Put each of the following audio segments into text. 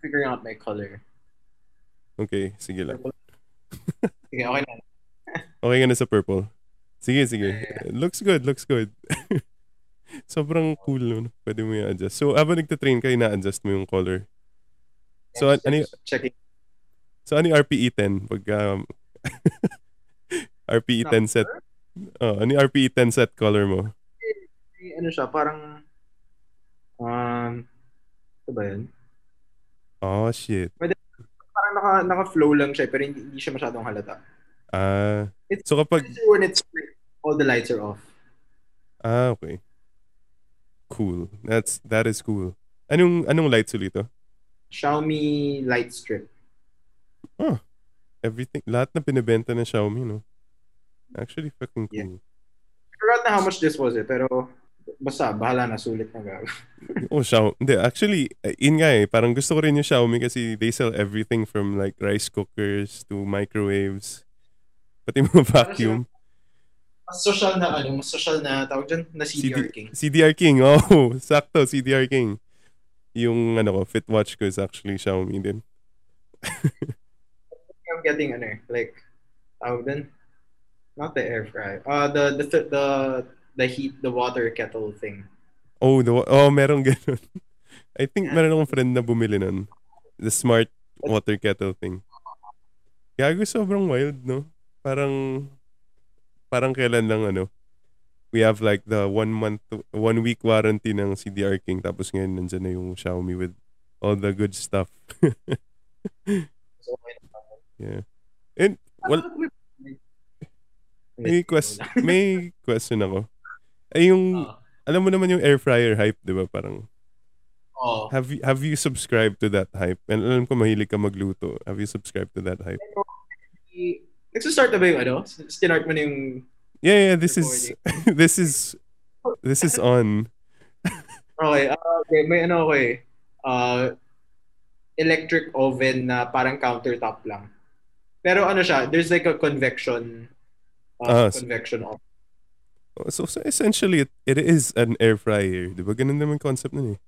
figuring out my color. Okay, sige lang. Purple. Okay, na. Okay ka na sa purple? Sige, sige. Yeah, Looks good, looks good. Sobrang cool nun. Pwede mo i-adjust. So, habang nagtitrain ka, ina-adjust mo yung color. So, Just ano checking. So, ano RPE 10? Pag, um, RPE 10 set. Oh, ano RPE 10 set color mo? Ano siya, parang um ito ba yun? Oh, shit. Parang naka, naka-flow lang siya pero hindi, hindi siya masyadong halata. Ah, It's- so kapag, when it's spring, all the lights are off. ah, okay. Cool. That's, that is cool. Anong, anong lights ulit to? Xiaomi light strip. Everything, lahat na binibenta ng Xiaomi, no? Actually, fucking cool. I forgot na how much this was eh, pero basta, bahala na, sulit na gago. Oh, Xiaomi. Hindi, actually, eh, yun nga eh. Parang gusto ko rin yung Xiaomi kasi they sell everything from like rice cookers to microwaves. Pati mga vacuum. Mas social na ano, mas social na tawag dyan, na CDR CD King. CDR King. Oh, sakto. CDR King. Yung ano ko, fit watch ko is actually Xiaomi din. I'm getting ano eh, like, tawag dun, not the air fryer, uh, the, the, the, the heat, the water kettle thing. Oh, the, oh, meron ganun. I think Yeah. meron akong friend na bumili nun. The smart water kettle thing. Gago, sobrang wild, no? Parang, parang kailan lang, ano, we have like the one month, one week warranty ng CDR King tapos ngayon nandyan na yung Xiaomi with all the good stuff. Yeah. And, well, may, quest, may question ako. Ay, yung, Uh, alam mo naman yung air fryer hype, di ba? Parang, oh. have you, have you subscribed to that hype? And alam ko mahilig ka magluto. Have you subscribed to that hype? Nagsa-start na ba yung ano? Stinart mo na yung Yeah, yeah, this is, this is, this is on. Okay, ah, okay, may ano ako eh. Uh, electric oven na parang countertop lang. Pero ano siya, there's like a convection uh, so- convection oven. So, so essentially, it, it is an air fryer. Di ba? Ganun naman concept nun eh.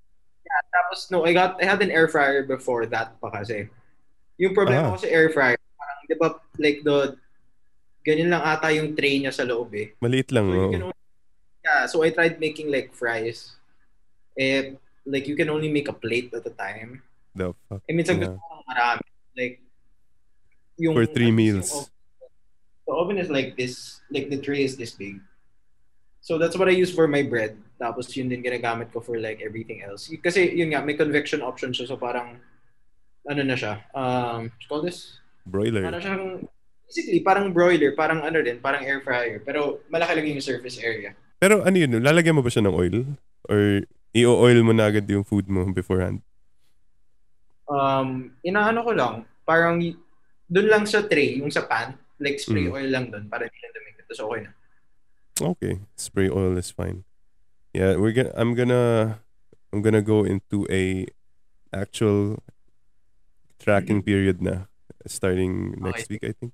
Tapos no, I got I had an air fryer before that pa kasi. Yung problema Ah. ko sa air fryer, parang 'di ba like the ganyan lang ata yung tray niya sa loob eh. Maliit lang, So oh. can only, yeah, so I tried making like fries. Eh like you can only make a plate at a time. The fuck. Eh, minsan Yeah. gusto ko marami. Like, yung... For three meals. yung oven- the oven is like this, like the tray is this big. So that's what I use for my bread. Tapos yun din ginagamit ko for like everything else. Kasi yun nga, may convection option siya. So parang, ano na siya, um, what's called this? Broiler. Parang siyang, basically, parang broiler, parang ano din, parang air fryer. Pero malaki lang yung surface area. Pero ano yun, lalagyan mo ba siya ng oil? Or i-oil mo na agad yung food mo beforehand? Um, inaano ko lang, parang dun lang sa tray, yung sa pan, like spray Mm. oil lang dun para hindi lang dumikit. So okay na. Okay, spray oil is fine. Yeah, we're gonna. I'm gonna. I'm gonna go into a actual tracking mm-hmm. period na starting oh, next week, I think.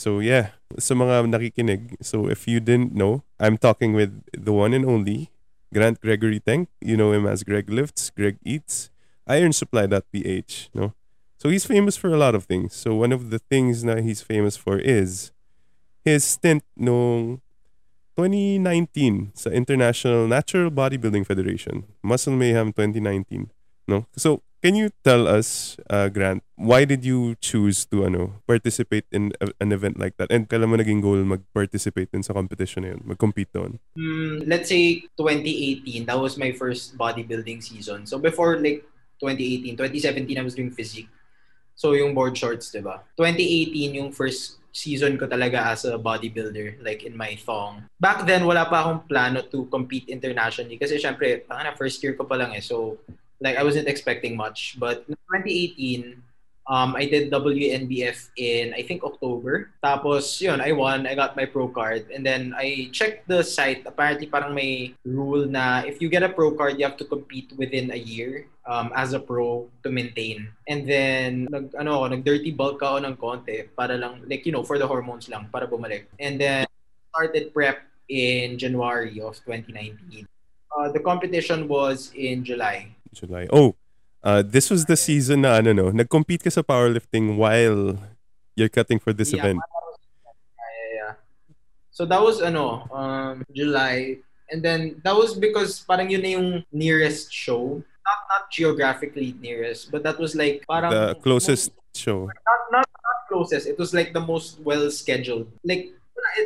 So yeah, sa mga nakikinig. So if you didn't know, I'm talking with the one and only Grant Gregory Teng. You know him as Greg Lifts, Greg Eats, IronSupply.ph. No, so he's famous for a lot of things. So one of the things that he's famous for is his stint nung 2019 sa International Natural Bodybuilding Federation, Muscle Mayhem 2019. No? So, can you tell us, uh, Grant, why did you choose to ano participate in a- an event like that? And kailan mo naging goal mag-participate din sa competition na yun, mag-compete doon? Mm, let's say 2018, that was my first bodybuilding season. So before like 2018, 2017 I was doing physique. So yung board shorts, 'di ba? 2018 yung first season ko talaga as a bodybuilder, like in my thong. Back then, wala pa akong plano to compete internationally kasi syempre, na first year ko pa lang eh. So, like, I wasn't expecting much. But in 2018, um, I did WNBF in, I think, October. Tapos, yun, I won. I got my pro card. And then, I checked the site. Apparently, parang may rule na if you get a pro card, you have to compete within a year um, as a pro to maintain. And then, nag, ano ako, nag-dirty bulk ako ng konti para lang, like, you know, for the hormones lang, para bumalik. And then, started prep in January of 2019. Uh, the competition was in July. July. Oh, Uh, this was the season na ano no, nag-compete ka sa powerlifting while you're cutting for this Yeah, event. Yeah, yeah, yeah. So that was ano, um, July. And then that was because parang yun na yung nearest show. Not not geographically nearest, but that was like parang The closest show. not not not closest. It was like the most well scheduled. Like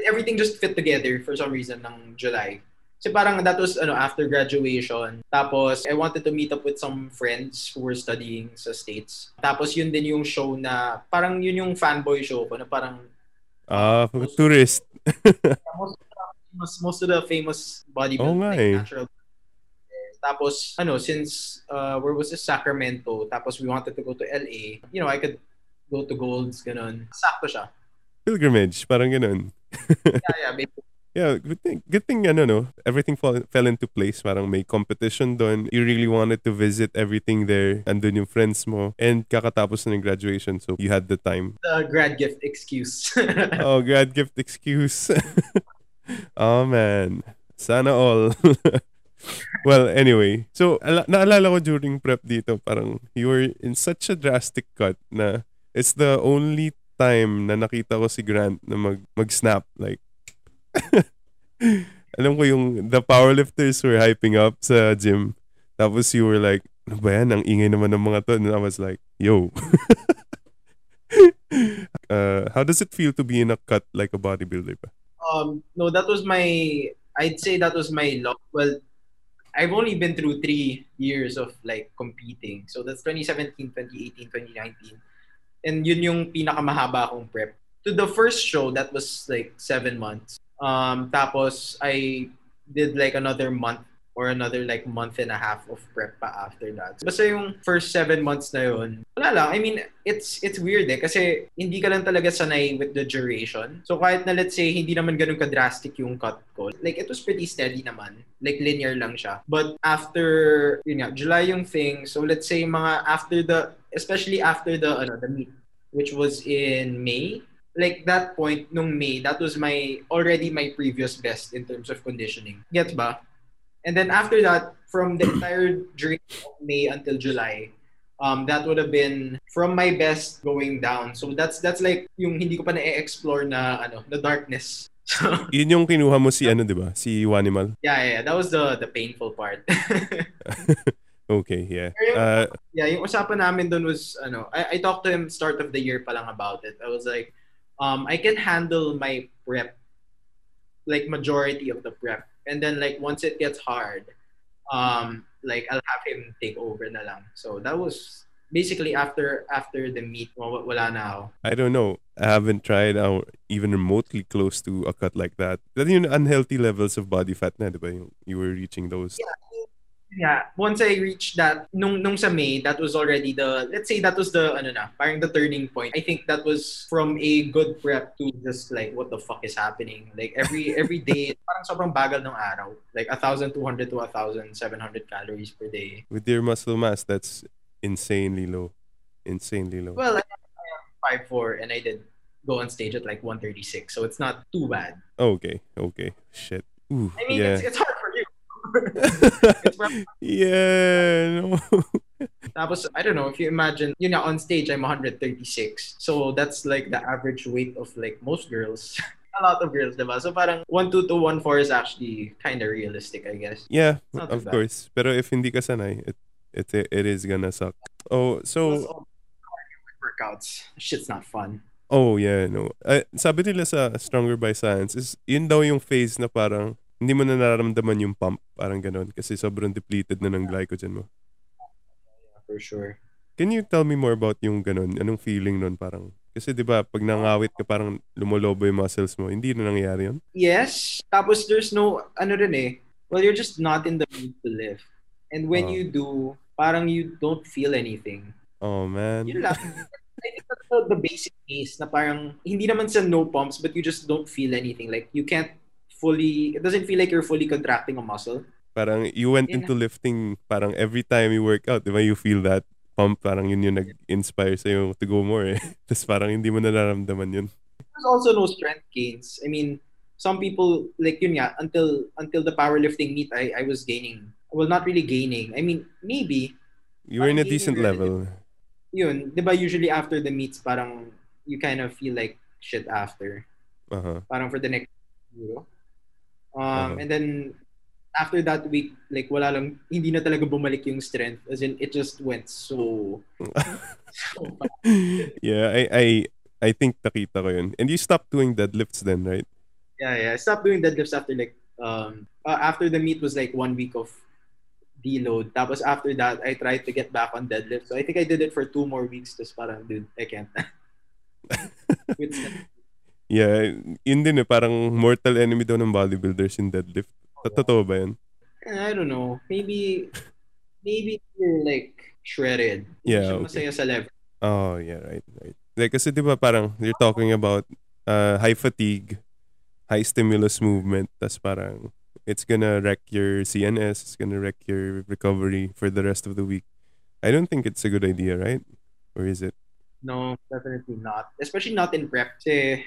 everything just fit together for some reason ng July. So parang that was ano after graduation. Tapos I wanted to meet up with some friends who were studying sa States. Tapos yun din yung show na parang yun yung fanboy show ko na parang Ah, for tourist. most, most, most of the famous bodybuilding nga like, eh. natural tapos ano since uh, where was this Sacramento tapos we wanted to go to LA you know I could go to Golds ganun sakto siya Pilgrimage, parang ganun. yeah yeah basically. Yeah, good thing, good thing ano no, everything fall, fell into place. Parang may competition doon. You really wanted to visit everything there. Andun yung friends mo. And kakatapos na ng graduation, so you had the time. the grad gift excuse Oh, grad gift excuse. oh man. Sana all. well, anyway. So, ala- naalala ko during prep dito, parang you were in such a drastic cut na it's the only time na nakita ko si Grant na mag, mag-snap. Like, alam ko yung the powerlifters were hyping up sa gym. Tapos you were like, ano ba yan? Ang ingay naman ng mga to. And I was like, yo. uh, how does it feel to be in a cut like a bodybuilder ba? um no that was my I'd say that was my luck well I've only been through three years of like competing so that's 2017 2018 2019 and yun yung pinakamahaba kong prep to the first show that was like seven months um tapos I did like another month or another like month and a half of prep pa after that. Basta yung first seven months na yun, wala lang. I mean, it's it's weird eh. Kasi hindi ka lang talaga sanay with the duration. So kahit na let's say, hindi naman ganun ka-drastic yung cut ko. Like, it was pretty steady naman. Like, linear lang siya. But after, yun nga, July yung thing. So let's say mga after the, especially after the, ano, the meet, which was in May, like that point nung May, that was my already my previous best in terms of conditioning. Gets ba? And then after that, from the entire during May until July, um, that would have been from my best going down. So that's that's like yung hindi ko pa na-explore na ano, the darkness. So Yun yung kinuha mo si ano, di ba? Si Wanimal. yeah, yeah, that was the the painful part. Okay, yeah. Uh, yeah, yung usapan namin doon was ano, I, I talked to him start of the year pa lang about it. I was like, um, I can handle my prep, like majority of the prep, and then like once it gets hard, um, like I'll have him take over na lang. So that was basically after after the meet, wala na ako. I don't know. I haven't tried out even remotely close to a cut like that. That yung unhealthy levels of body fat na, di ba? Yung, you were reaching those. Yeah, once I reached that, nung, nung sa May, that was already the, let's say that was the, ano na, parang the turning point. I think that was from a good prep to just like, what the fuck is happening? Like every every day, parang sobrang bagal ng araw. Like 1,200 to 1,700 calories per day. With your muscle mass, that's insanely low. Insanely low. Well, I am um, 5'4", and I did go on stage at like 136, so it's not too bad. Okay, okay. Shit. Ooh, I mean, yeah. it's, it's hard. it's yeah, no. Tapos, I don't know, if you imagine, yun na, on stage, I'm 136. So, that's like the average weight of like most girls. A lot of girls, diba? So, parang 1'2 to 1'4 is actually kind of realistic, I guess. yeah, of bad. course. Pero if hindi ka sanay, it, it, it is gonna suck. Oh, so, the workouts, shit's not fun. oh yeah, no. Uh, sabi nila sa Stronger by Science is, yun daw yung phase na parang, hindi mo na nararamdaman yung pump, parang ganun. Kasi sobrang depleted na ng glycogen mo. For sure. Can you tell me more about yung ganun? Anong feeling nun parang? Kasi 'di ba pag nangawit ka parang lumolobo yung muscles mo. Hindi na nangyayari yun? Yes. Tapos, there's no, ano rin eh, well, you're just not in the mood to live. And when Oh. you do, parang you don't feel anything. Oh man. Yun lang. I think that's the, the basic case na parang hindi naman sa no pumps but you just don't feel anything. Like you can't fully, it doesn't feel like you're fully contracting a muscle. Parang you went Yun into lifting parang every time you work out, 'di ba? You feel that pump parang yun yung nag-inspire sa'yo to go more eh. Tapos parang hindi mo na nararamdaman yun. There's also no strength gains. I mean, some people like yun nga until until the powerlifting meet I I was gaining. Well, not really gaining. I mean, maybe You were in a decent level. Yun, di ba usually after the meets, parang you kind of feel like shit after. Uh-huh. Parang for the next Euro. Um, Uh-huh. And then after that week, like wala lang, hindi na talaga bumalik yung strength. As in, it just went so... so yeah, I I I think nakita ko yun. And you stopped doing deadlifts then, right? Yeah, yeah. I stopped doing deadlifts after like um uh, after the meet was like one week of deload. Tapos after that, I tried to get back on deadlift. So I think I did it for two more weeks. Tapos parang, dude, I can't. Yeah, yun din eh, parang mortal enemy daw ng bodybuilders in deadlift. Totoo ba yun? I don't know. Maybe maybe you're like shredded. Hindi Yeah, okay. masaya sa level. Oh, yeah, right, right. Like, kasi di ba parang you're talking about uh, high fatigue, high stimulus movement, tas parang it's gonna wreck your CNS, it's gonna wreck your recovery for the rest of the week. I don't think it's a good idea, right? Or is it? No, definitely not. Especially not in prep. Kasi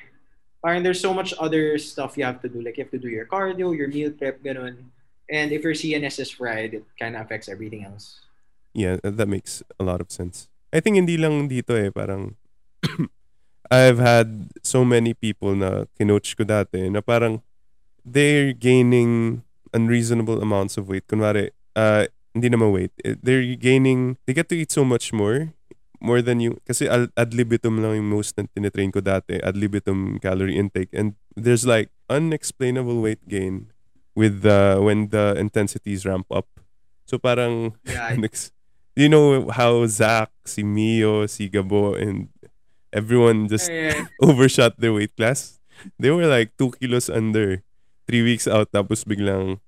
parang there's so much other stuff you have to do. Like you have to do your cardio, your meal prep, ganun. And if your CNS is fried, it kind of affects everything else. Yeah, that that makes a lot of sense. I think hindi lang dito eh, parang I've had so many people na kinoach ko dati na parang they're gaining unreasonable amounts of weight. Kunwari, uh, hindi naman weight. eh, They're gaining, they get to eat so much more more than you kasi ad libitum lang yung most na tinitrain ko dati ad libitum calorie intake and there's like unexplainable weight gain with the when the intensities ramp up so parang Yeah, Next, you know how Zach, si Mio, si Gabo, and everyone just Eh, overshot their weight class. They were like two kilos under. Three weeks out, tapos biglang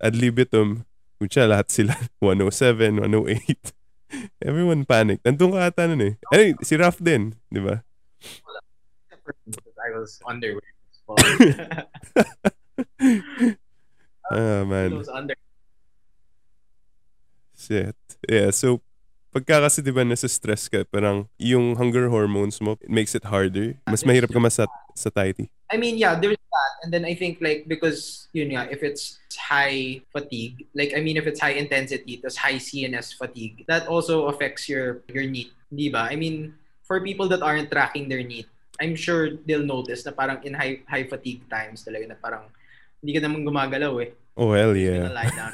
ad libitum. Kutsa, lahat sila 107, 108. Everyone panicked. Nandun ka ata nun eh. Ay, si Raf din, di ba? I was well. ah, I man. was under. Shit. Yeah, so pagka kasi di ba nasa stress ka, parang yung hunger hormones mo, it makes it harder. Mas mahirap ka masat satiety. I mean, yeah, there's that. And then I think like because yun nga, if it's high fatigue, like I mean if it's high intensity, tas high CNS fatigue, that also affects your your NEAT, di ba? I mean, for people that aren't tracking their NEAT, I'm sure they'll notice na parang in high high fatigue times talaga na parang hindi ka naman gumagalaw eh. Oh, hell yeah.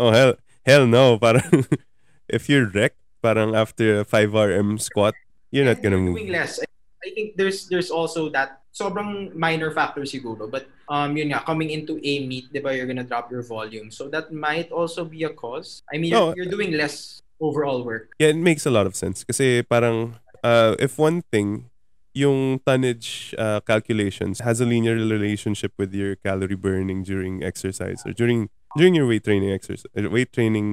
Oh, hell, hell no. Parang, if you're wrecked, parang after a 5 RM squat, you're not gonna move. Doing less. I, I think there's there's also that sobrang minor factor siguro but um yun nga coming into a meet 'di ba you're gonna drop your volume so that might also be a cause I mean No. you're, doing less overall work Yeah, it makes a lot of sense. Kasi parang, uh, if one thing, yung tonnage uh, calculations has a linear relationship with your calorie burning during exercise or during during your weight training exercise, weight training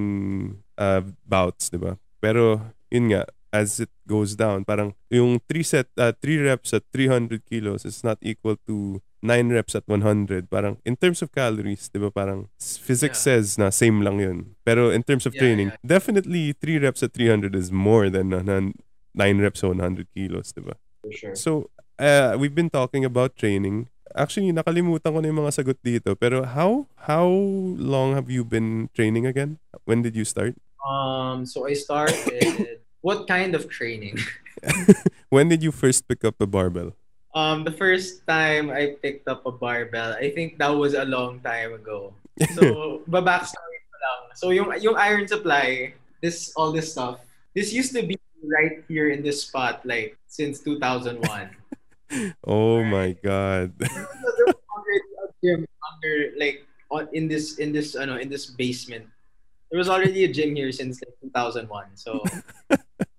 uh, bouts, di ba? Pero yun nga, as it goes down, parang yung 3 set, uh, 3 reps at 300 kilos is not equal to 9 reps at 100. Parang in terms of calories, di ba parang physics Yeah. says na same lang yun. Pero in terms of Yeah, training, yeah. definitely 3 reps at 300 is more than uh, 9 reps at 100 kilos, di ba? for sure So, uh, we've been talking about training. Actually, nakalimutan ko na yung mga sagot dito. Pero how how long have you been training again? When did you start? um so I started what kind of training when did you first pick up a barbell? um the first time I picked up a barbell I think that was a long time ago so ba backstory ko lang so yung yung iron supply this all this stuff this used to be right here in this spot like since 2001 oh my god. there was already a gym under like on, in this in this ano in this basement. There was already a gym here since like 2001. So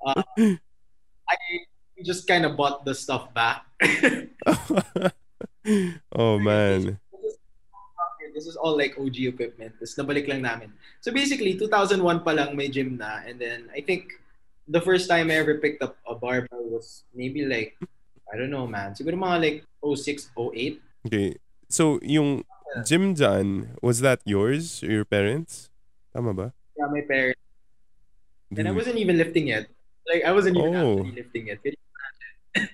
uh, I just kind of bought the stuff back. oh man. This is all like OG equipment. This nabalik lang namin. So basically 2001 pa lang may gym na and then I think the first time I ever picked up a barbell was maybe like I don't know man. Siguro mga like 06, 08. Okay. So, yung gym dyan, was that yours or your parents? Tama ba? Yeah, my parents. And I wasn't even lifting it. Like I wasn't even Oh. actually lifting it.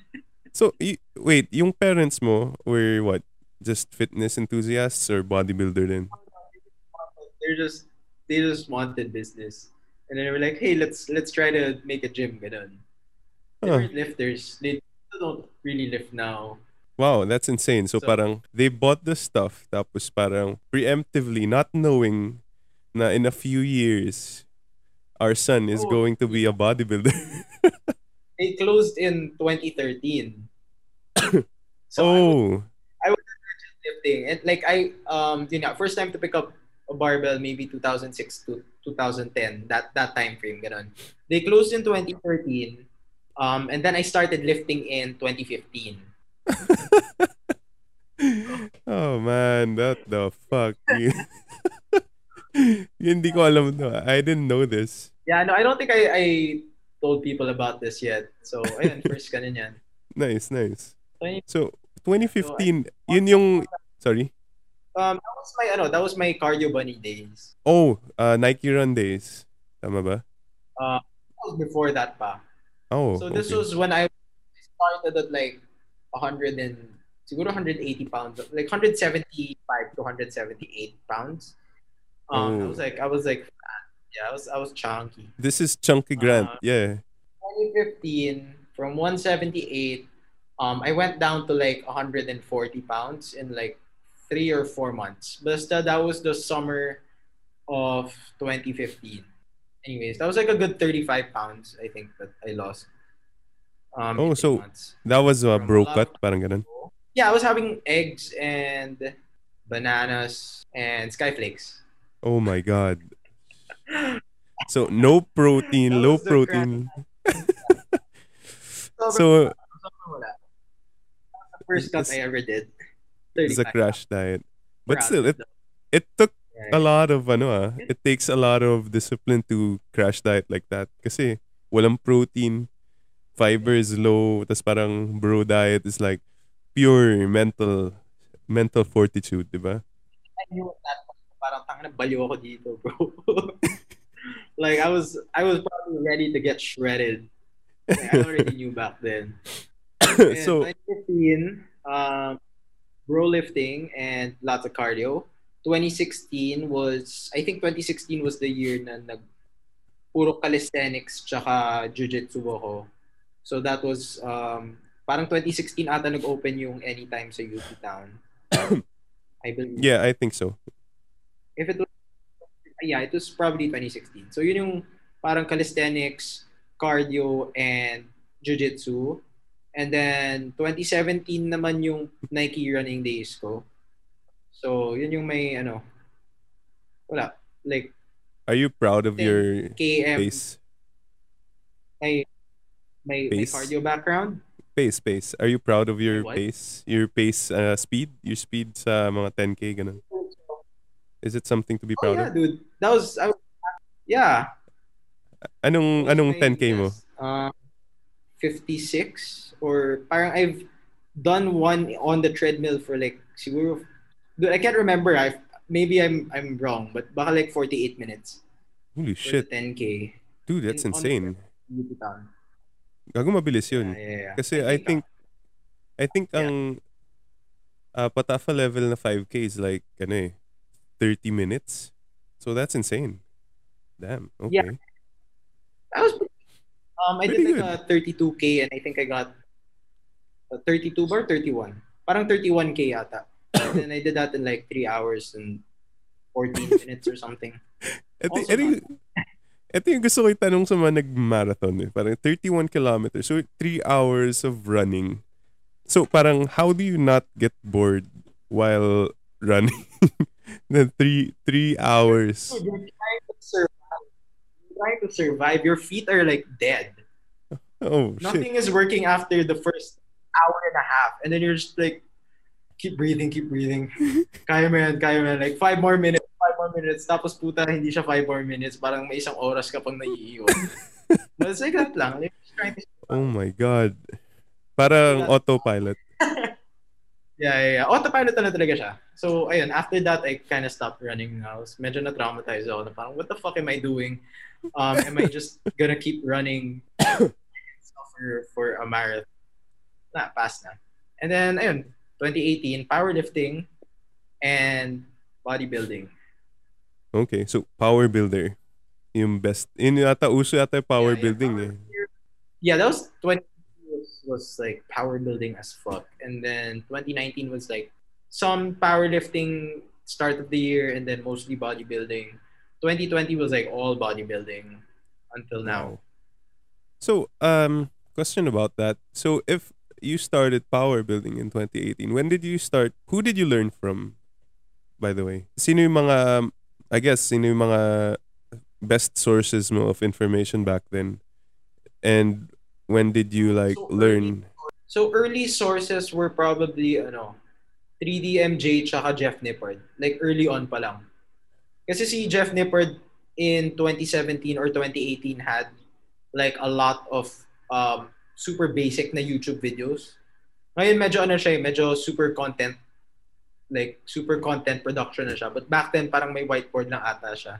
So, y- wait, yung parents mo were what? Just fitness enthusiasts or bodybuilder then? They're just they just wanted business. And then they were like, hey, let's let's try to make a gym. Ganun. They Huh. weren't lifters. They don't really lift now. Wow, that's insane. So, So- parang they bought the stuff tapos parang preemptively not knowing na in a few years our son is Oh. going to be a bodybuilder. They closed in 2013. so I was oh. lifting. And like I um you know, first time to pick up a barbell maybe 2006 to 2010 that that time frame ganun. They closed in 2013 um and then I started lifting in 2015. oh man, that the fuck. Hindi ko alam to. I didn't know this. Yeah, no, I don't think I I told people about this yet. So ayun, first ganun yan. Nice, nice. So, 2015, yun yung sorry. Um that was my ano, that was my cardio bunny days. Oh, uh, Nike Run days. Tama ba? That was before that pa. Oh, So this okay. was when I started at like 100 and siguro 180 pounds, like 175 to 178 pounds. Um, I was like, I was like, yeah, I was, I was chunky. This is Chunky Grant. Uh, yeah. 2015, from 178, um, I went down to like 140 pounds in like three or four months. Basta that was the summer of 2015. Anyways, that was like a good 35 pounds, I think, that I lost. Um, Oh, so- months. That was a From bro cut, parang ganun. Yeah, I was having eggs and bananas and skyflakes. Oh my god. So no protein, low protein. So first cut I ever did. it's a 35 crash diet. But still, it it took a lot of ano ah, it takes a lot of discipline to crash diet like that. Kasi walang protein, fiber is low, tas parang bro diet is like pure mental mental fortitude, di ba? I knew at that parang tanga na baliw ako dito, bro. like I was I was probably ready to get shredded. Like, I already knew back then. And so 2015, um, bro lifting and lots of cardio. 2016 was, I think 2016 was the year na nag puro calisthenics tsaka jiu-jitsu ako. So that was, um, parang 2016 ata nag-open yung Anytime sa UP Town. I believe. yeah, I think so. If it was, yeah, it was probably 2016. So yun yung parang calisthenics, cardio, and jiu-jitsu. And then 2017 naman yung Nike running days ko. So yun yung may ano, wala. Like Are you proud of 10 your KM, pace? my, my, my Pace? cardio background. Pace, pace. Are you proud of your My what? pace? Your pace uh, speed? Your speed sa mga 10k ganun. Is it something to be Oh proud yeah, of? dude. That was, I was yeah. Anong anong my 10k mo? Uh, 56 or parang I've done one on the treadmill for like siguro dude, I can't remember I maybe I'm I'm wrong but baka like 48 minutes Holy shit. the 10k Dude, that's on- insane. Gago mabilis Yeah, yun. yeah, yeah. Kasi I think I think Yeah. ang uh, patafa level na 5k is like ano eh 30 minutes. So that's insane. Damn. Okay. Yeah. That was um I Pretty did like a 32k and I think I got a 32 bar 31 parang 31k yata and then I did that in like 3 hours and 14 minutes or something Ito, Also ito, ito yung gusto ko itanong sa mga nag-marathon eh. Parang 31 kilometers. So, 3 hours of running. So, parang how do you not get bored while running? The 3 3 hours. Dude, you're trying to survive. You're trying to survive. Your feet are like dead. Oh, shit. Nothing is working after the first hour and a half. And then you're just like, keep breathing, keep breathing. kaya mo yan, kaya mo yan. Like, five more minutes, five more minutes. Tapos puta, hindi siya five more minutes. Parang may isang oras ka pang naiiwan. But it's like that lang. Like, to Oh my God. Parang autopilot. Yeah, yeah, yeah. Autopilot na talaga siya. So, ayun, after that, I kind of stopped running. I was medyo na-traumatized ako na parang, what the fuck am I doing? Um, am I just gonna keep running for, for a marathon? Na, pass na. And then, ayun, 2018, powerlifting and bodybuilding. Okay, so power builder. Yung best. Yun yata, uso yata power Yeah, yeah, building power eh. Yeah, that was 20 was, like power building as fuck. And then 2019 was like some powerlifting start of the year and then mostly bodybuilding. 2020 was like all bodybuilding until now. So, um, question about that. So, if you started power building in 2018, when did you start? Who did you learn from? By the way, sino yung mga, I guess, sino yung mga best sources mo of information back then? And when did you like So learn? So early sources were probably ano 3DMJ tsaka Jeff Nippard. Like early on pa lang. Kasi si Jeff Nippard in 2017 or 2018 had like a lot of um, super basic na YouTube videos. Ngayon medyo ano siya, eh, medyo super content like super content production na siya. But back then parang may whiteboard lang ata siya.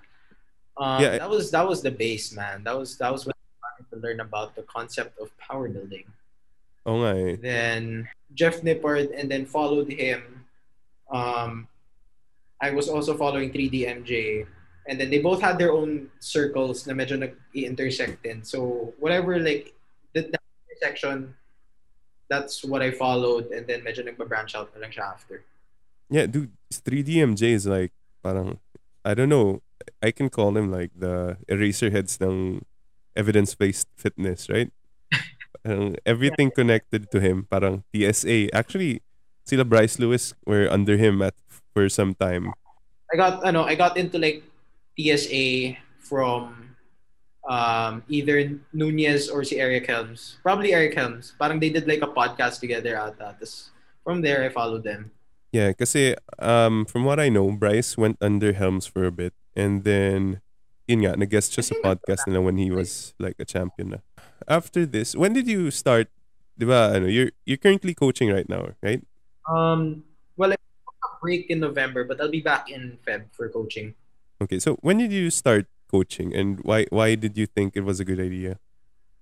Um, Yeah. that was that was the base, man. That was that was when to learn about the concept of power building Oh eh. then Jeff Nippard, and then followed him. Um, I was also following 3DMJ, and then they both had their own circles na medyo nag-intersect din. So whatever like that, that intersection, that's what I followed, and then medyo nagba-branch out na lang siya after. Yeah, dude, 3DMJ is like, parang, I don't know, I can call him like the Eraserheads ng evidence-based fitness, right? Parang everything connected to him, parang TSA. Actually, sila Bryce Lewis were under him at for some time. I got ano, I got into like TSA from um, either Nunez or si Eric Helms. Probably Eric Helms. Parang they did like a podcast together ata. Tapos from there I followed them. Yeah, kasi um, from what I know, Bryce went under Helms for a bit. And then, yun nga, nag-guest siya sa podcast nila when he was like a champion na. After this, when did you start, di ba, ano, you're, you're currently coaching right now, right? Um, well, I took a break in November, but I'll be back in Feb for coaching. Okay, so when did you start coaching and why why did you think it was a good idea?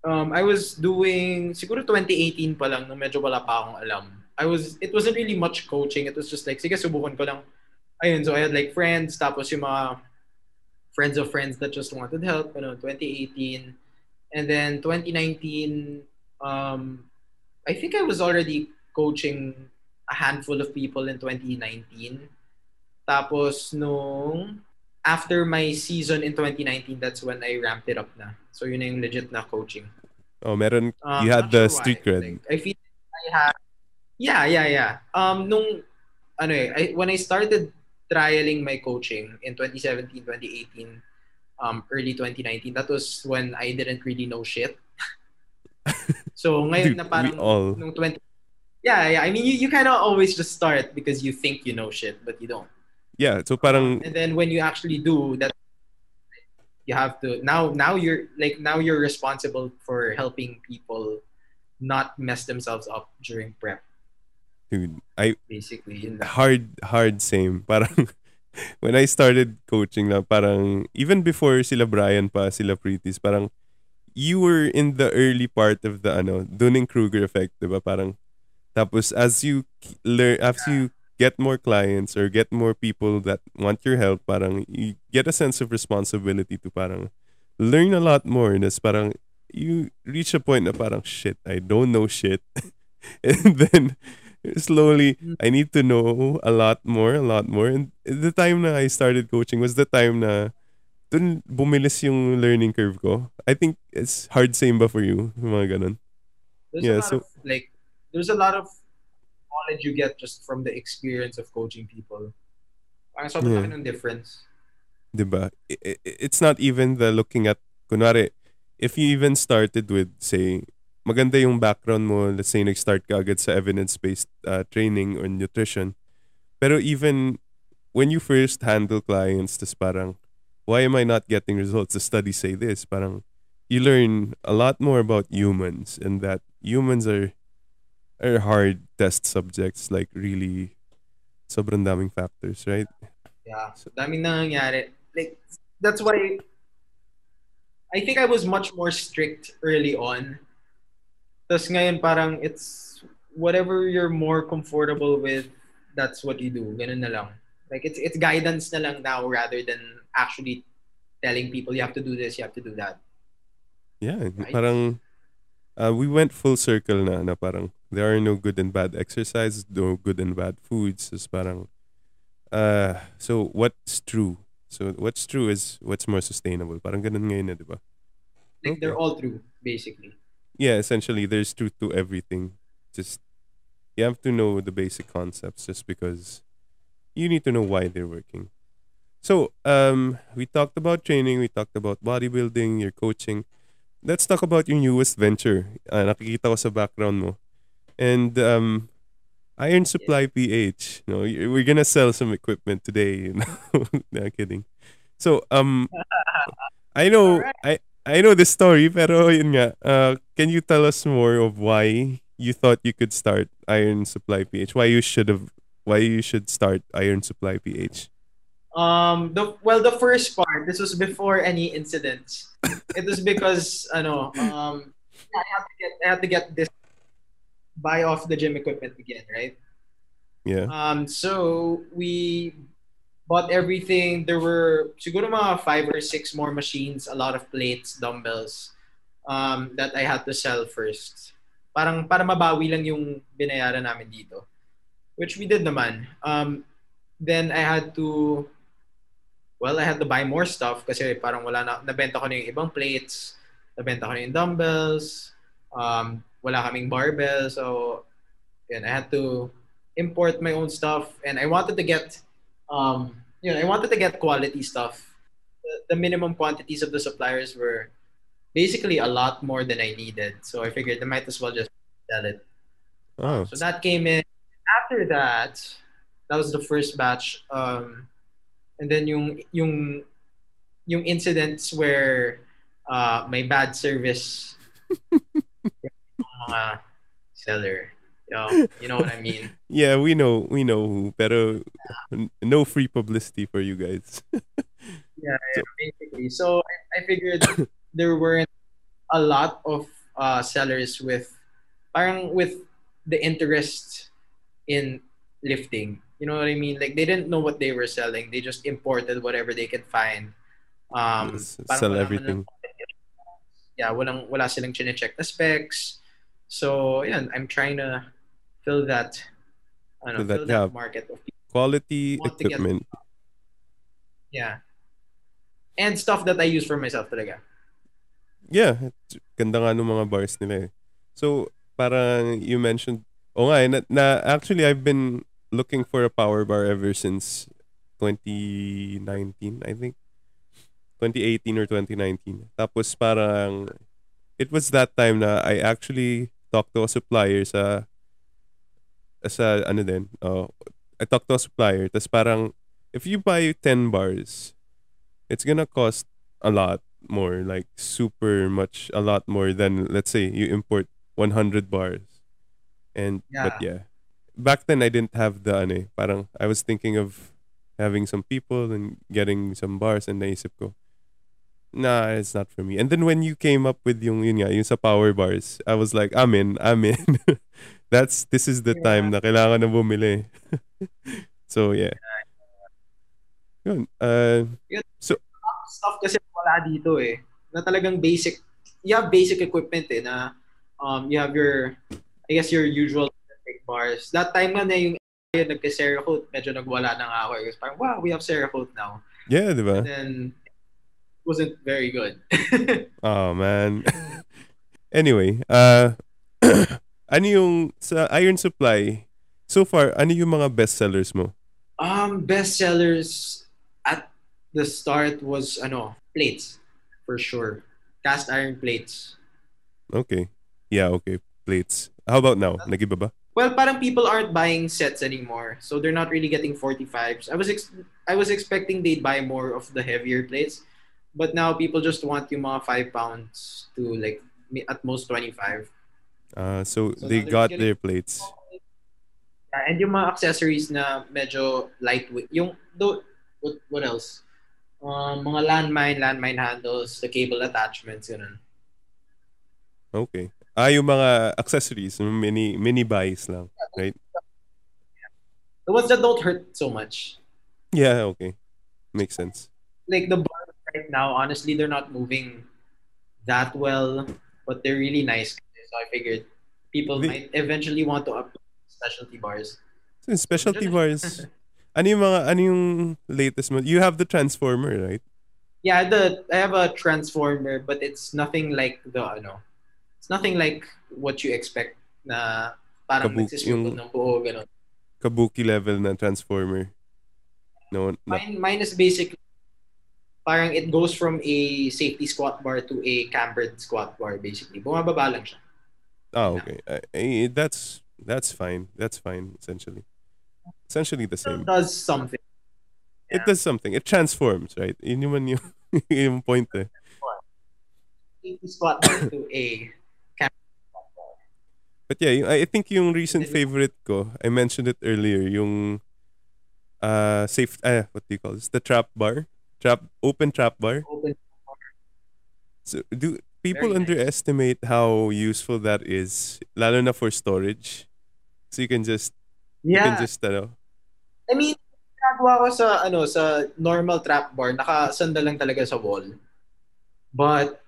Um, I was doing siguro 2018 pa lang nung medyo wala pa akong alam. I was it wasn't really much coaching. It was just like sige subukan ko lang. Ayun, so I had like friends tapos yung mga friends of friends that just wanted help, you know, 2018. And then 2019 um I think I was already coaching a handful of people in 2019. Tapos nung after my season in 2019, that's when I ramped it up na. So yun na yung legit na coaching. Oh, meron, Um, you had the sure street why. cred. Like, I feel I had Yeah, yeah, yeah. Um nung ano eh, I, when I started trialing my coaching in 2017, 2018, um early 2019, that was when I didn't really know shit. so ngayon Dude, na parang all. nung 20 Yeah, yeah. I mean, you, you kind of always just start because you think you know shit, but you don't. Yeah, so parang, and then when you actually do that you have to now now you're like now you're responsible for helping people not mess themselves up during prep dude, I, basically yun lang. hard, hard same. Parang, when I started coaching na, parang, even before sila Brian pa, sila Preetis, parang, you were in the early part of the, ano, Dunning-Kruger effect, di ba? Parang, tapos, as you learn, as you get more clients or get more people that want your help, parang, you get a sense of responsibility to parang, learn a lot more. And it's parang, you reach a point na parang, shit, I don't know shit. and then, slowly, mm. I need to know a lot more, a lot more. And the time na I started coaching was the time na dun bumilis yung learning curve ko. I think it's hard same ba for you? Mga ganun. there's Yeah, a lot so- of like there's a lot of knowledge you get just from the experience of coaching people parang sobrang Yeah. ng difference Diba? I- i- It's not even the looking at, kunwari, if you even started with, say, maganda yung background mo, let's say nag-start ka agad sa evidence-based uh, training or nutrition, pero even when you first handle clients, tas parang, why am I not getting results? The studies say this, parang, you learn a lot more about humans and that humans are are hard test subjects, like really, sobrang daming factors, right? Yeah. So daming nangyayari. Like that's why I think I was much more strict early on. Tapos ngayon parang it's whatever you're more comfortable with, that's what you do. Ganun na lang. Like it's it's guidance na lang now rather than actually telling people you have to do this, you have to do that. Yeah, Right. parang uh, we went full circle na na parang there are no good and bad exercises, no good and bad foods. It's parang uh so what's true? So what's true is what's more sustainable. Parang ganun ngayon na, di ba? Like they're Okay. all true, basically. Yeah, essentially there's truth to everything. Just you have to know the basic concepts just because you need to know why they're working. So, um we talked about training, we talked about bodybuilding, your coaching. Let's talk about your newest venture. Uh, nakikita ko sa background mo. And um Iron Supply PH. No, y- we're gonna sell some equipment today. You know? no, kidding. So, um, I know, I I know this story, pero yun nga. Uh, can you tell us more of why you thought you could start Iron Supply PH? Why you should have, why you should start Iron Supply PH? Um, the well, the first part, this was before any incidents. it was because, ano, um, I had to get, I had to get this, buy off the gym equipment again, right? Yeah. Um, so we bought everything. There were siguro mga five or six more machines, a lot of plates, dumbbells, um, that I had to sell first. Parang para mabawi lang yung binayaran namin dito. Which we did naman. Um, then I had to well, I had to buy more stuff kasi parang wala na, nabenta ko na yung ibang plates, nabenta ko na yung dumbbells, um, wala kaming barbell, so yun, I had to import my own stuff and I wanted to get um you know I wanted to get quality stuff. The, the minimum quantities of the suppliers were basically a lot more than I needed. So I figured I might as well just sell it. Oh, So that came in. After that, that was the first batch. Um, and then yung yung yung incidents where uh, my bad service mga seller. You know, you know what I mean? yeah, we know, we know who, pero n- no free publicity for you guys. Yeah, yeah, basically. So I, I figured there weren't a lot of uh, sellers with parang with the interest in lifting. You know what I mean? Like they didn't know what they were selling. They just imported whatever they could find. Um, sell everything. yeah, walang wala silang chine-check na specs. So, yeah, I'm trying to fill that ano, Fill that fill that gap. market of Quality Want get- equipment. yeah. And stuff that I use for myself talaga. Yeah, ganda nga nung mga bars nila eh. So, parang you mentioned, oh nga, eh, na, na actually I've been looking for a power bar ever since 2019, I think. 2018 or 2019. Tapos parang, it was that time na I actually talked to a supplier sa, sa ano din, uh, I talked to a supplier, tapos parang, if you buy 10 bars, it's gonna cost a lot more, like super much, a lot more than let's say you import 100 bars. And but yeah, back then I didn't have the ano, eh, parang I was thinking of having some people and getting some bars and naisip ko, nah, it's not for me. And then when you came up with yung yun nga, yung sa power bars, I was like, I'm in, I'm in. That's this is the time na kailangan na bumili. so yeah. Yun. Uh, Stuff kasi wala dito eh. Na talagang basic, you have basic equipment eh, na um, you have your, I guess your usual big bars. That time nga na yung yun, nagka-Cerakote, medyo nagwala na nga ako. Kasi Parang, wow, we have Cerakote now. yeah, di ba? And then, it wasn't very good. Oh, man. anyway, uh, ano yung sa Iron Supply, so far, ano yung mga best sellers mo? Um, best sellers the start was ano plates for sure. Cast iron plates. Okay. Yeah, okay. Plates. How about now? Nagiba ba? Well, parang people aren't buying sets anymore, so they're not really getting 45s. I was ex- I was expecting they'd buy more of the heavier plates, but now people just want yung mga 5 pounds to like at most 25. Uh, so, So they got getting- their plates. Yeah, and yung mga accessories na medyo lightweight. Yung do, what what else? Um, mga landmine, landmine handles, the cable attachments, ganun. Okay. Ah, yung mga accessories, mini mini buys lang, right? The ones that don't hurt so much. Yeah, okay. Makes sense. Like the bar right now, honestly, they're not moving that well, but they're really nice. So I figured people The- might eventually want to upgrade specialty bars. Specialty bars, ano yung mga, ano yung latest mo? You have the Transformer, right? Yeah, the I have a transformer, but it's nothing like the ano. It's nothing like what you expect na parang Kabu- yung- ng buo ganun. Kabuki level na Transformer. No, na, Mine, mine is basically parang it goes from a safety squat bar to a cambered squat bar basically. Bumababa lang siya. oh, okay. I, I- that's, that's fine. That's fine, essentially. Essentially the same. it does something. It does something. It transforms, right? Yun naman yung, yung point eh. To a. But yeah, I think yung recent favorite ko, I mentioned it earlier, yung uh safe uh, what do you call this? The trap bar. Trap open trap bar. Open So do people nice. underestimate how useful that is? Lalo na for storage. So you can just you Yeah. can just ano, I mean, ginagawa ko sa ano sa normal trap bar, nakasanda lang talaga sa wall. But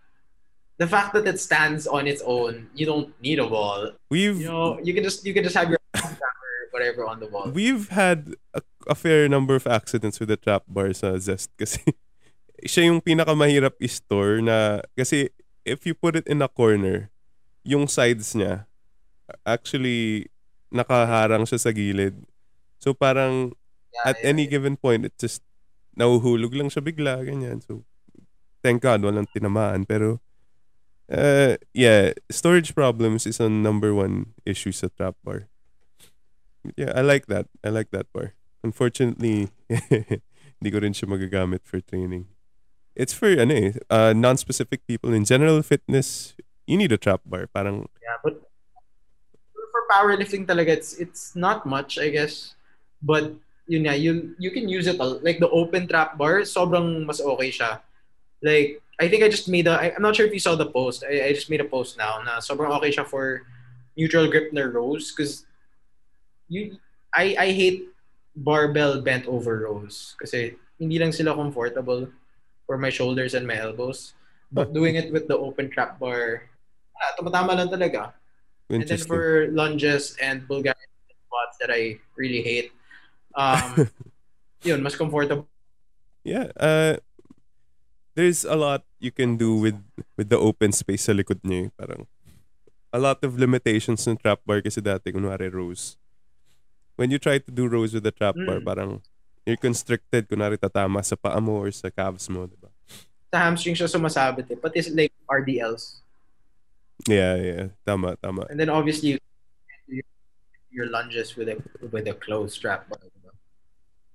the fact that it stands on its own, you don't need a wall. we've You know, you can just you can just have your whatever on the wall. we've had a, a fair number of accidents with the trap bar sa Zest kasi siya yung pinakamahirap i-store na kasi if you put it in a corner, yung sides niya actually nakaharang siya sa gilid. So parang Yeah, at yeah, any yeah. given point it just nahuhulog lang siya bigla ganyan. So thank God walang tinamaan pero uh, yeah, storage problems is a number one issue sa trap bar. Yeah, I like that. I like that bar. Unfortunately, hindi ko rin siya magagamit for training. It's for ano eh, uh, non-specific people. In general fitness, you need a trap bar. Parang, Yeah, but for powerlifting talaga, it's it's not much, I guess. But yun nga, you you can use it all. Like the open trap bar, sobrang mas okay siya. Like I think I just made a. I, I'm not sure if you saw the post. I, I just made a post now na sobrang okay siya for neutral grip na rows because you I I hate barbell bent over rows kasi hindi lang sila comfortable for my shoulders and my elbows. But doing it with the open trap bar, ah, tumatama lang talaga. And then for lunges and Bulgarian squats that I really hate, um, yun, mas comfortable. Yeah, uh, there's a lot you can do with with the open space sa likod niya. eh. Parang a lot of limitations ng trap bar kasi dati, kunwari rows. When you try to do rows with the trap bar, Mm. parang you're constricted, kunwari tatama sa paa mo or sa calves mo, di ba? Sa hamstring siya sumasabit eh. Pati like RDLs. Yeah, yeah. Tama, tama. And then obviously, you your lunges with a with a closed strap.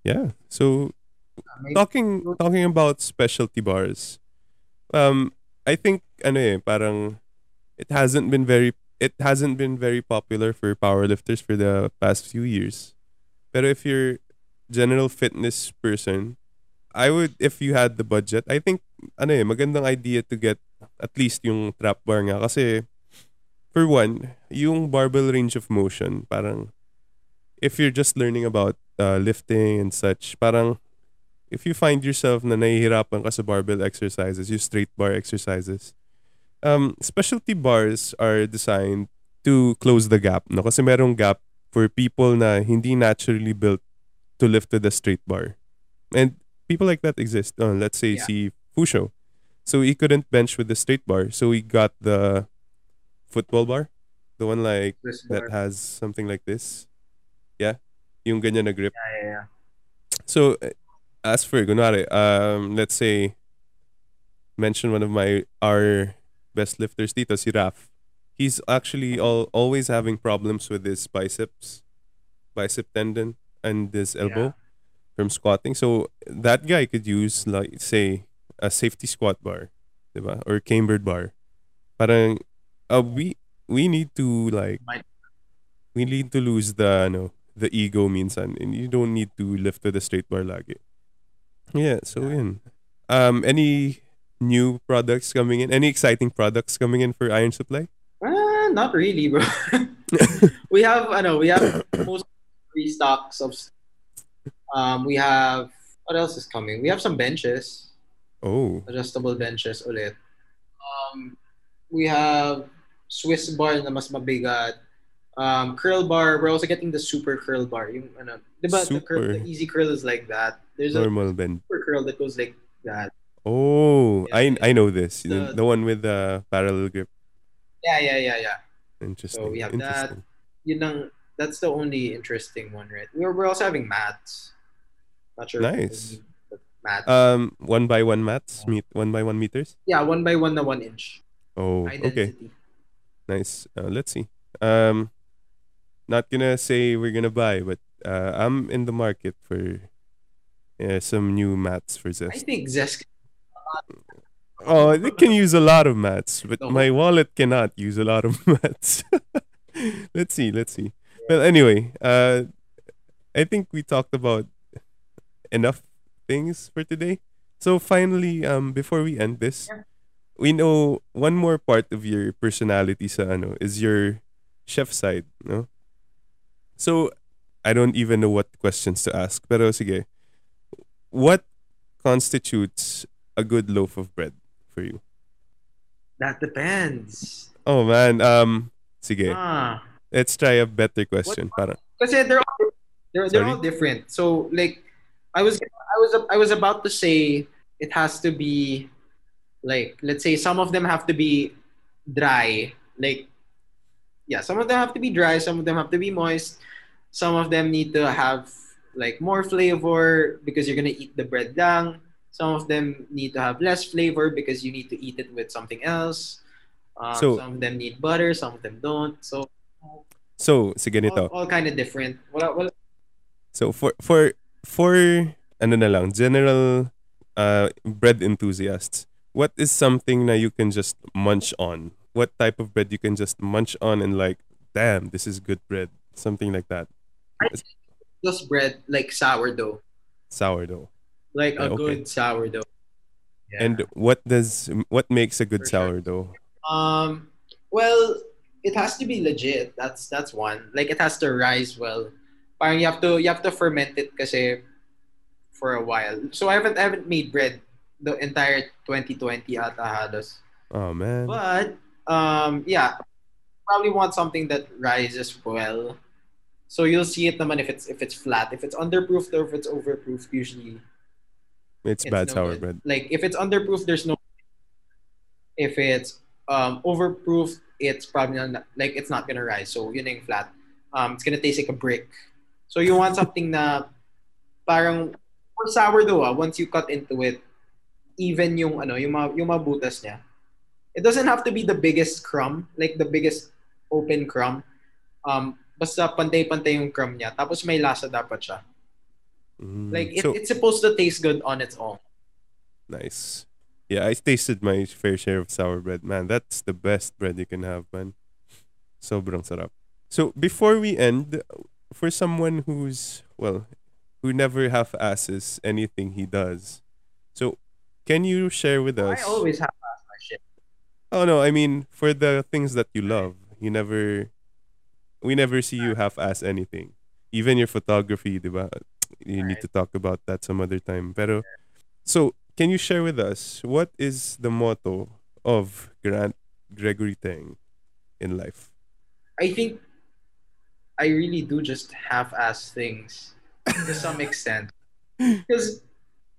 Yeah. So talking talking about specialty bars, um, I think ano eh, parang it hasn't been very it hasn't been very popular for powerlifters for the past few years. But if you're general fitness person, I would if you had the budget, I think ano eh, magandang idea to get at least yung trap bar nga kasi for one, yung barbell range of motion, parang if you're just learning about uh, lifting and such, parang if you find yourself na nahihirapan ka sa barbell exercises, yung straight bar exercises, um, specialty bars are designed to close the gap. No? Kasi merong gap for people na hindi naturally built to lift with a straight bar. And people like that exist. Uh, let's say Yeah. si Fusho. So he couldn't bench with the straight bar. So he got the football bar. The one like This that bar. has something like this. Yeah. Yung ganyan na grip. Yeah, yeah, yeah. So, uh, as for kunwari, um, let's say, mention one of my our best lifters dito, si Raf. He's actually all, always having problems with his biceps, bicep tendon, and his elbow from squatting. So that guy could use like say a safety squat bar, diba? or cambered bar. Parang uh, we we need to like we need to lose the ano, the ego minsan and you don't need to lift with a straight bar lagi. Yeah, so yun. Um any new products coming in? Any exciting products coming in for Iron Supply? Ah, not really, bro. we have, I know, we have most restocks of. Um, we have what else is coming? We have some benches. Oh, adjustable benches ulit. Um, we have Swiss bar na mas mabigat. Um, curl bar, we're also getting the super curl bar. Yung, ano, diba, the, curl, the easy curl is like that. There's a normal bend. super curl that goes like that. Oh, Yeah, I I know this. The, the- one with the parallel grip. Yeah, yeah, yeah, yeah. Interesting. So we have that. Yun ang, that's the only interesting one, right? We're, we're also having mats. Not sure. Nice. We Mats. Um, one by one mats, meet one by one meters. yeah, one by one na one inch. Oh, High okay, nice. Uh, let's see. Um, not gonna say we're gonna buy, but uh, I'm in the market for uh, some new mats for this. I think Zesk. Oh, they can use a lot of mats, but my wallet cannot use a lot of mats. let's see, let's see. Well, anyway, uh, I think we talked about enough things for today. So finally, um, before we end this, we know one more part of your personality sa ano is your chef side, no? So I don't even know what questions to ask, pero sige. What constitutes a good loaf of bread for you? That depends. Oh man, um, sige. Ah. Let's try a better question. Para Kasi they're all, they're, they're Sorry? all different. So like I was I was I was about to say it has to be like let's say some of them have to be dry. Like yeah, some of them have to be dry, some of them have to be moist. Some of them need to have like more flavor because you're gonna eat the bread lang. Some of them need to have less flavor because you need to eat it with something else. Um, So- some of them need butter, some of them don't. So so sige all, nito. all kind of different. Wala, wala, So for for for ano na lang, general uh bread enthusiasts. What is something that you can just munch on? What type of bread you can just munch on and like, damn, this is good bread. Something like that. just bread like sourdough, Sourdough. like a okay. good sourdough. Yeah. And what does what makes a good For sure. sourdough? um, well, it has to be legit. That's that's one. Like it has to rise well. Parang you have to you have to ferment it kasi for a while. So I haven't I haven't made bread the entire 2020 ata halos. Oh man. But um, yeah, probably want something that rises well. So you'll see it naman if it's if it's flat, if it's underproofed or if it's overproofed. Usually It's, it's bad no sour good. bread. Like if it's underproof, there's no. If it's um overproof, it's probably not like it's not gonna rise. So yun yung flat. Um, it's gonna taste like a brick. So you want something na parang for sourdough. Ah, once you cut into it, even yung ano yung mga, yung mga butas niya. It doesn't have to be the biggest crumb, like the biggest open crumb. Um, basta pantay-pantay yung crumb niya. Tapos may lasa dapat siya. Mm. Like it, so it's supposed to taste good on its own. nice. Yeah, I tasted my fair share of sour bread. Man, that's the best bread you can have, man. Sobrang sarap. So before we end, for someone who's well, who never half asses anything he does, so can you share with us? I always have asked my shit. Oh no, I mean for the things that you love, you never, we never see you half-ass anything. Even your photography, diba? You need to talk about that some other time. Pero, so can you share with us what is the motto of Grant Gregory Teng in life? I think I really do just half-ass things to some extent because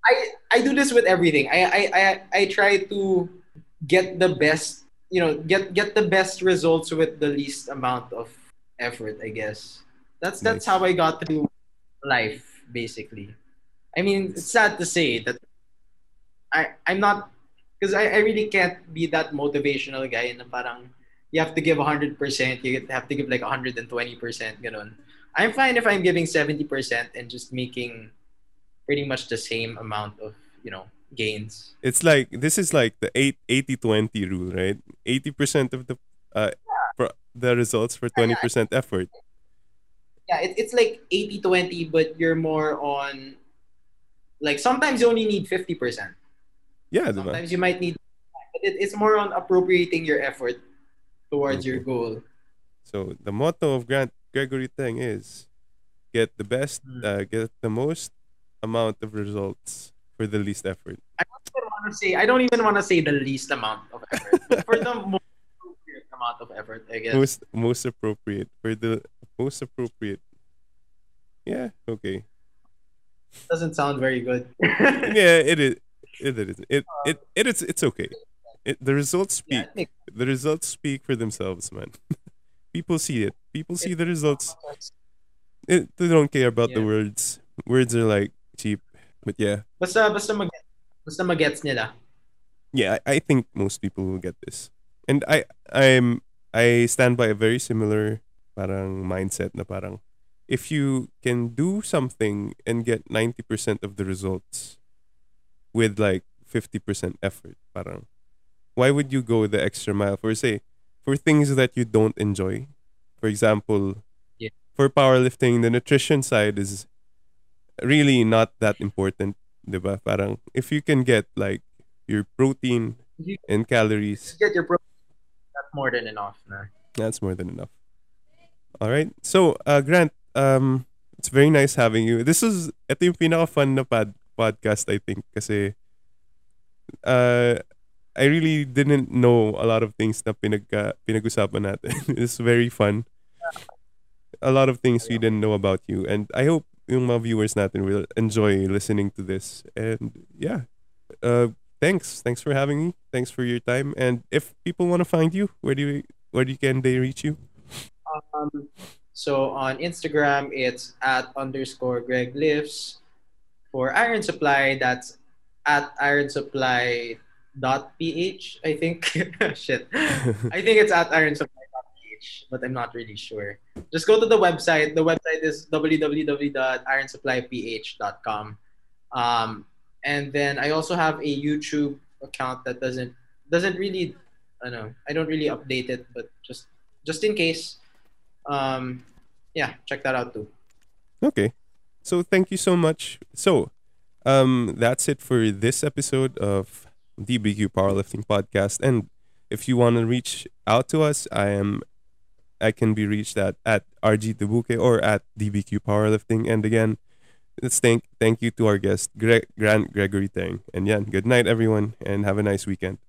I I do this with everything. I I I, I try to get the best, you know, get get the best results with the least amount of effort. I guess that's that's Nice. how I got through life basically. I mean, it's sad to say that I I'm not because I, I really can't be that motivational guy na parang you have to give 100%, you have to give like 120%, ganun. I'm fine if I'm giving 70% and just making pretty much the same amount of, you know, gains. It's like this is like the 8 80-20 rule, right? 80% of the uh pro- the results for 20% effort. Yeah, it, it's like 80-20, but you're more on, like sometimes you only need 50%. Yeah, diba? Sometimes you might need, but it, it's more on appropriating your effort towards your goal. So the motto of Grant Gregory Teng is get the best, Mm. uh, get the most amount of results for the least effort. I did one want to say I don't even want to say the least amount of effort. For the most appropriate amount of effort, I guess. Most most appropriate for the most appropriate. Yeah. Okay. Doesn't sound very good. Yeah. It is. It is. It it it is. It's okay. It, the results speak. Think The results speak for themselves, man. People see it. People see the results. It, they don't care about the words. Words are like cheap. But yeah, Basta basta mag basta magets nila. yeah, I, I think most people will get this. And I I'm I stand by a very similar parang mindset na parang if you can do something and get 90% of the results with like 50% effort, parang why would you go the extra mile for say for things that you don't enjoy? For example, Yeah. for powerlifting, the nutrition side is really not that important, 'di ba? Parang if you can get like your protein You and calories, get your pro that's more than enough na. that's more than enough. All right. So, uh, Grant, um, it's very nice having you. This is ito yung pinaka-fun na pod, podcast, I think, kasi uh, I really didn't know a lot of things na pinagka, pinag-usapan natin. it's very fun. A lot of things we didn't know about you. And I hope yung mga viewers natin will enjoy listening to this. And yeah, uh, thanks. Thanks for having me. Thanks for your time. And if people want to find you, where do you, where do you, can they reach you? Um, so on Instagram, it's at underscore Greg Lifts. For Iron Supply, that's at Iron Supply dot ph. I think. Shit. I think it's at Iron Supply ph, but I'm not really sure. Just go to the website. The website is www.ironsupplyph.com. Um, and then I also have a YouTube account that doesn't doesn't really I don't know I don't really update it, but just just in case um yeah check that out too Okay. So thank you so much. So, um, that's it for this episode of DBQ Powerlifting Podcast. And if you want to reach out to us, I am, I can be reached at at RG Dubuque or at DBQ Powerlifting. And again, let's thank thank you to our guest Greg, Grant Gregory Teng. And yeah, good night everyone, and have a nice weekend.